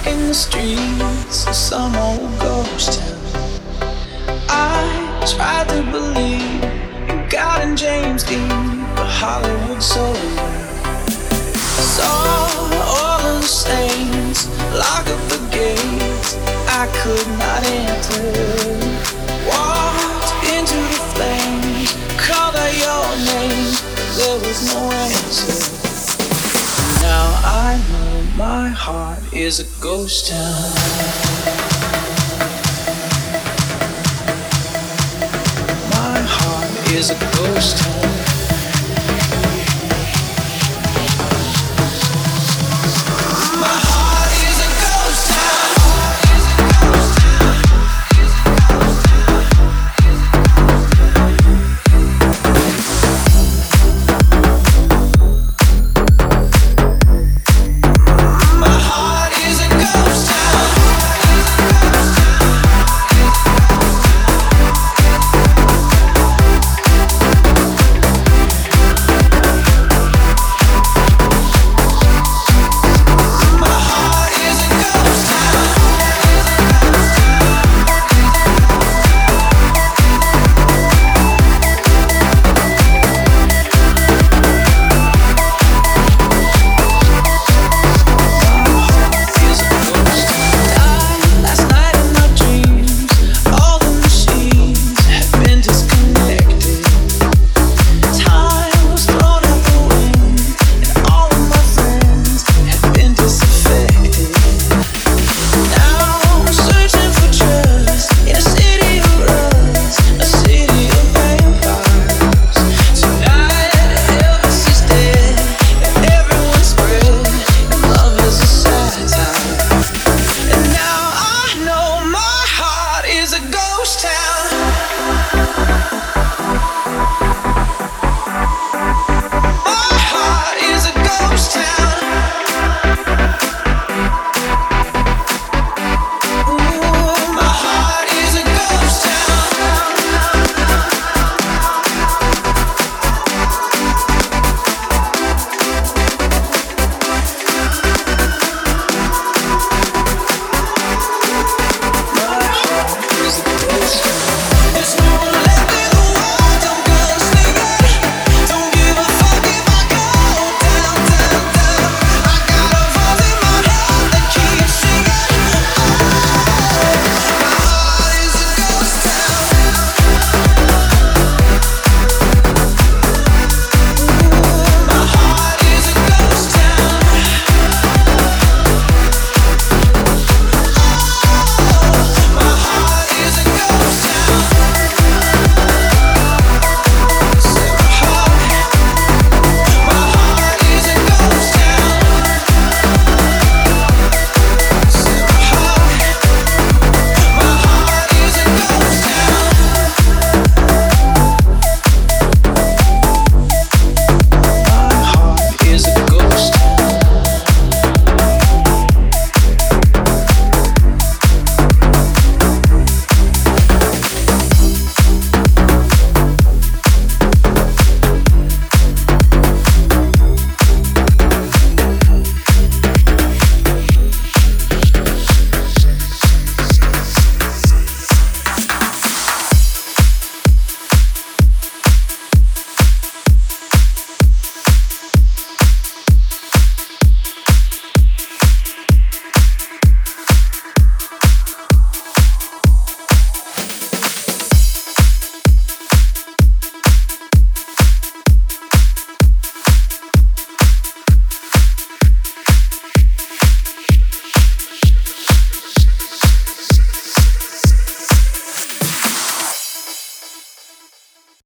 walking the streets of some old ghost town. I tried to believe in God and James Dean, but Hollywood sold well. Saw all of the saints lock up the gates. I could not enter. Heart is a ghost town. My heart is a ghost town.